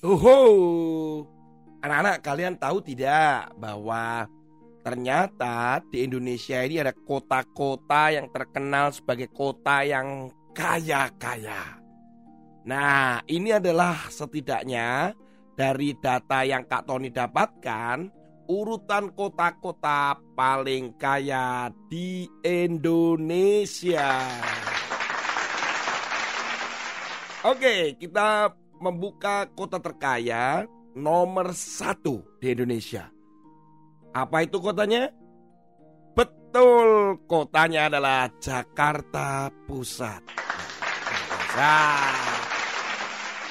Uhu, anak-anak kalian tahu tidak bahwa ternyata di Indonesia ini ada kota-kota yang terkenal sebagai kota yang kaya-kaya. Nah, ini adalah setidaknya dari data yang Kak Tony dapatkan, urutan kota-kota paling kaya di Indonesia. Oke, kita membuka kota terkaya nomor satu di Indonesia. Apa itu kotanya? Betul, kotanya adalah Jakarta Pusat.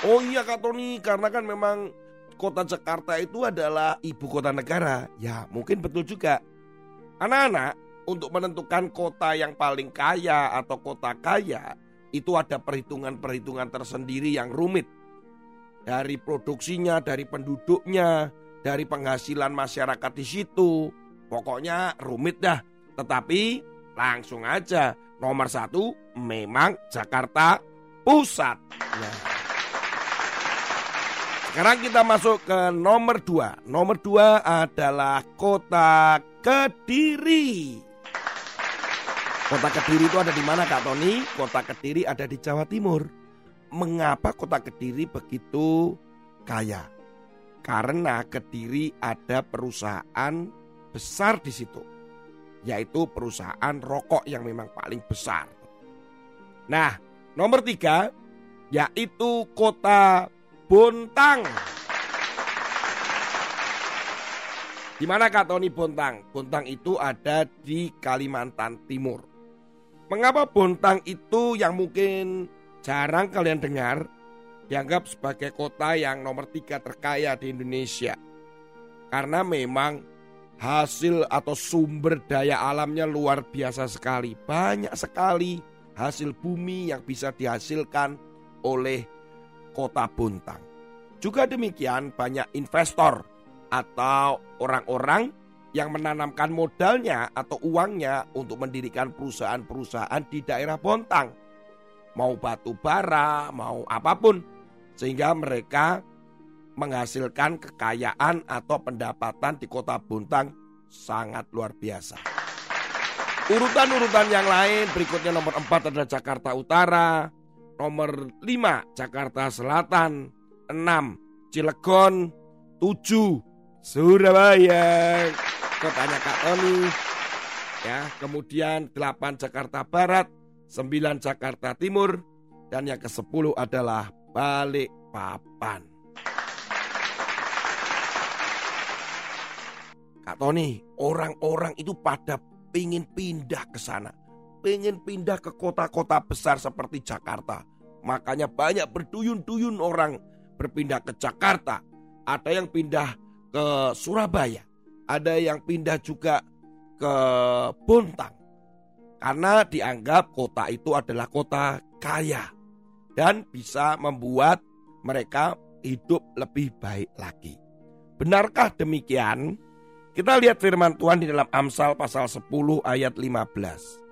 Oh iya Kak Tony, karena kan memang kota Jakarta itu adalah ibu kota negara. Ya mungkin betul juga. Anak-anak, untuk menentukan kota yang paling kaya atau kota kaya, itu ada perhitungan-perhitungan tersendiri yang rumit dari produksinya, dari penduduknya, dari penghasilan masyarakat di situ. Pokoknya rumit dah. Tetapi langsung aja nomor satu memang Jakarta Pusat. Ya. Sekarang kita masuk ke nomor dua. Nomor dua adalah kota Kediri. Kota Kediri itu ada di mana Kak Tony? Kota Kediri ada di Jawa Timur mengapa kota Kediri begitu kaya? Karena Kediri ada perusahaan besar di situ, yaitu perusahaan rokok yang memang paling besar. Nah, nomor tiga yaitu kota Bontang. Di mana Kak Tony Bontang? Bontang itu ada di Kalimantan Timur. Mengapa Bontang itu yang mungkin jarang kalian dengar dianggap sebagai kota yang nomor tiga terkaya di Indonesia. Karena memang hasil atau sumber daya alamnya luar biasa sekali. Banyak sekali hasil bumi yang bisa dihasilkan oleh kota Bontang. Juga demikian banyak investor atau orang-orang yang menanamkan modalnya atau uangnya untuk mendirikan perusahaan-perusahaan di daerah Bontang mau batu bara, mau apa pun. Sehingga mereka menghasilkan kekayaan atau pendapatan di kota Bontang sangat luar biasa. Urutan-urutan yang lain berikutnya nomor 4 adalah Jakarta Utara, nomor 5 Jakarta Selatan, 6 Cilegon, 7 Surabaya, kotanya Kak Tony. Ya, kemudian 8 Jakarta Barat, 9 Jakarta Timur, dan yang ke-10 adalah Balikpapan. Kak Tony, orang-orang itu pada pingin pindah ke sana. Pengen pindah ke kota-kota besar seperti Jakarta. Makanya banyak berduyun-duyun orang berpindah ke Jakarta. Ada yang pindah ke Surabaya. Ada yang pindah juga ke Bontang. Karena dianggap kota itu adalah kota kaya dan bisa membuat mereka hidup lebih baik lagi. Benarkah demikian? Kita lihat firman Tuhan di dalam Amsal pasal 10 ayat 15.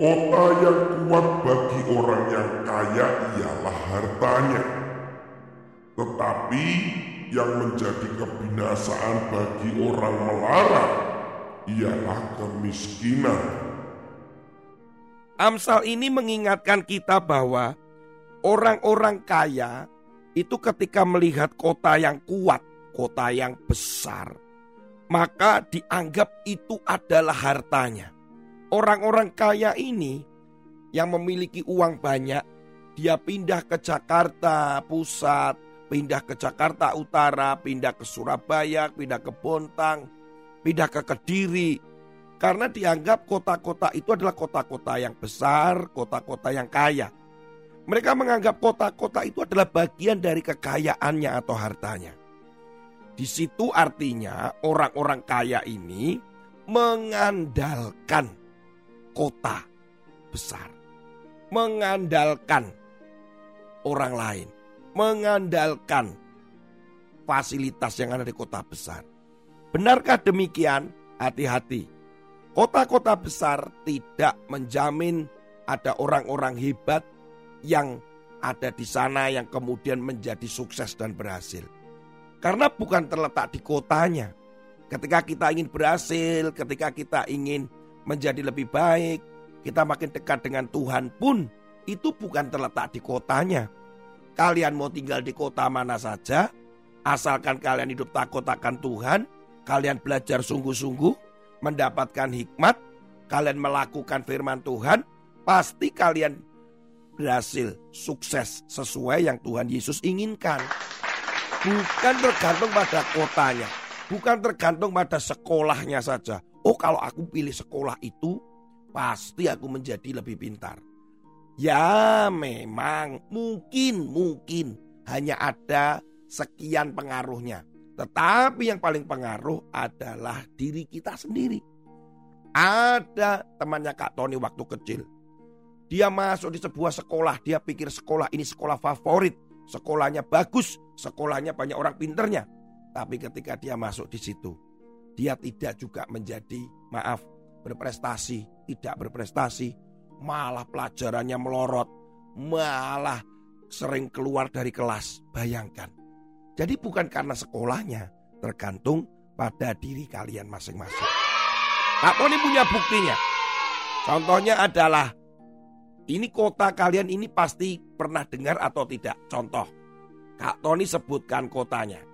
Kota yang kuat bagi orang yang kaya ialah hartanya. Tetapi yang menjadi kebinasaan bagi orang melarat ialah kemiskinan. Amsal ini mengingatkan kita bahwa orang-orang kaya itu ketika melihat kota yang kuat, kota yang besar, maka dianggap itu adalah hartanya. Orang-orang kaya ini yang memiliki uang banyak, dia pindah ke Jakarta Pusat, pindah ke Jakarta Utara, pindah ke Surabaya, pindah ke Bontang, pindah ke Kediri, Karena dianggap kota-kota itu adalah kota-kota yang besar, kota-kota yang kaya. Mereka menganggap kota-kota itu adalah bagian dari kekayaannya atau hartanya. Di situ artinya orang-orang kaya ini mengandalkan kota besar, mengandalkan orang lain, mengandalkan fasilitas yang ada di kota besar. Benarkah demikian? Hati-hati. Kota-kota besar tidak menjamin ada orang-orang hebat yang ada di sana yang kemudian menjadi sukses dan berhasil. Karena bukan terletak di kotanya. Ketika kita ingin berhasil, ketika kita ingin menjadi lebih baik, kita makin dekat dengan Tuhan pun itu bukan terletak di kotanya. Kalian mau tinggal di kota mana saja, asalkan kalian hidup takut akan Tuhan, kalian belajar sungguh-sungguh, mendapatkan hikmat, kalian melakukan firman Tuhan, pasti kalian berhasil, sukses sesuai yang Tuhan Yesus inginkan. Bukan tergantung pada kotanya, bukan tergantung pada sekolahnya saja. Oh, kalau aku pilih sekolah itu, pasti aku menjadi lebih pintar. Ya, memang mungkin mungkin hanya ada sekian pengaruhnya. Tetapi yang paling pengaruh adalah diri kita sendiri. Ada temannya Kak Tony waktu kecil. Dia masuk di sebuah sekolah, dia pikir sekolah ini sekolah favorit. Sekolahnya bagus, sekolahnya banyak orang pinternya. Tapi ketika dia masuk di situ, dia tidak juga menjadi, maaf, berprestasi, tidak berprestasi, malah pelajarannya melorot, malah sering keluar dari kelas. Bayangkan. Jadi bukan karena sekolahnya, tergantung pada diri kalian masing-masing. Pak Tony punya buktinya. Contohnya adalah ini kota kalian ini pasti pernah dengar atau tidak. Contoh, Kak Tony sebutkan kotanya.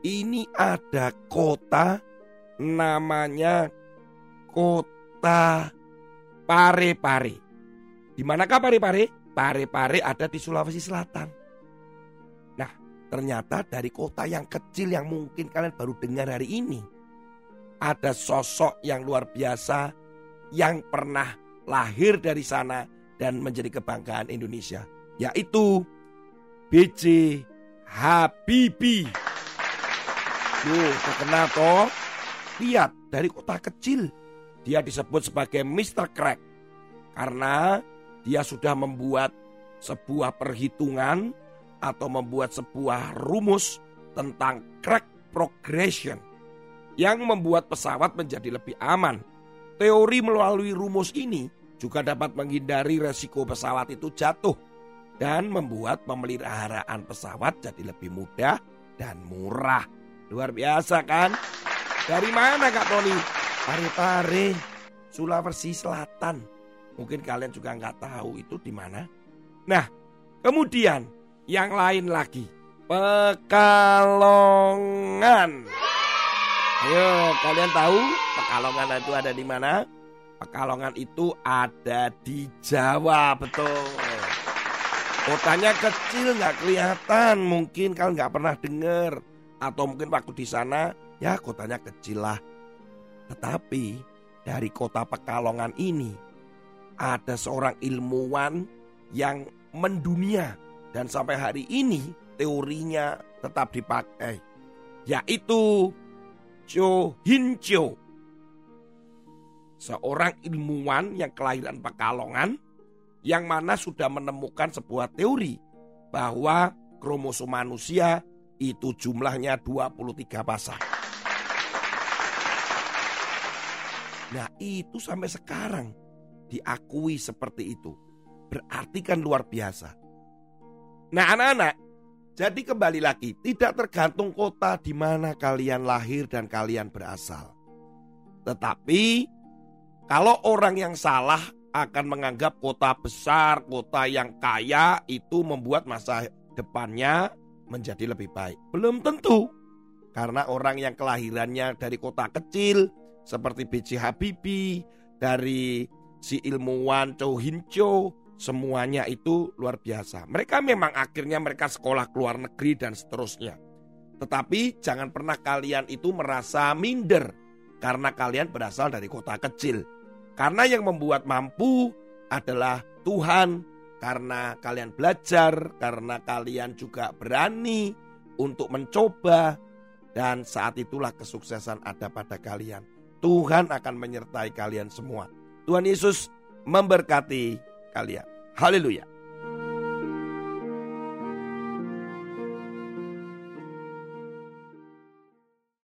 Ini ada kota namanya kota Parepare. Di manakah Parepare? Parepare ada di Sulawesi Selatan. Ternyata dari kota yang kecil yang mungkin kalian baru dengar hari ini. Ada sosok yang luar biasa yang pernah lahir dari sana dan menjadi kebanggaan Indonesia. Yaitu BJ Habibie. Loh, terkenal toh? Lihat, dari kota kecil. Dia disebut sebagai Mr. Crack karena dia sudah membuat sebuah perhitungan atau membuat sebuah rumus tentang crack progression yang membuat pesawat menjadi lebih aman. Teori melalui rumus ini juga dapat menghindari resiko pesawat itu jatuh dan membuat pemeliharaan pesawat jadi lebih mudah dan murah. Luar biasa kan? Dari mana Kak Tony? Pare-pare, Sulawesi Selatan. Mungkin kalian juga nggak tahu itu di mana. Nah, kemudian yang lain lagi. Pekalongan. Ayo, kalian tahu Pekalongan itu ada di mana? Pekalongan itu ada di Jawa, betul. Kotanya kecil nggak kelihatan, mungkin kalian nggak pernah dengar atau mungkin waktu di sana ya kotanya kecil lah. Tetapi dari kota Pekalongan ini ada seorang ilmuwan yang mendunia dan sampai hari ini teorinya tetap dipakai yaitu Cho Hin Cho seorang ilmuwan yang kelahiran Pekalongan yang mana sudah menemukan sebuah teori bahwa kromosom manusia itu jumlahnya 23 pasang. Nah itu sampai sekarang diakui seperti itu. Berarti kan luar biasa. Nah anak-anak, jadi kembali lagi, tidak tergantung kota di mana kalian lahir dan kalian berasal. Tetapi kalau orang yang salah akan menganggap kota besar, kota yang kaya itu membuat masa depannya menjadi lebih baik. Belum tentu. Karena orang yang kelahirannya dari kota kecil seperti B.J. Habibie, dari si ilmuwan Chow Hin Cho, semuanya itu luar biasa. Mereka memang akhirnya mereka sekolah ke luar negeri dan seterusnya. Tetapi jangan pernah kalian itu merasa minder karena kalian berasal dari kota kecil. Karena yang membuat mampu adalah Tuhan, karena kalian belajar, karena kalian juga berani untuk mencoba, dan saat itulah kesuksesan ada pada kalian. Tuhan akan menyertai kalian semua. Tuhan Yesus memberkati kalian. Hallelujah.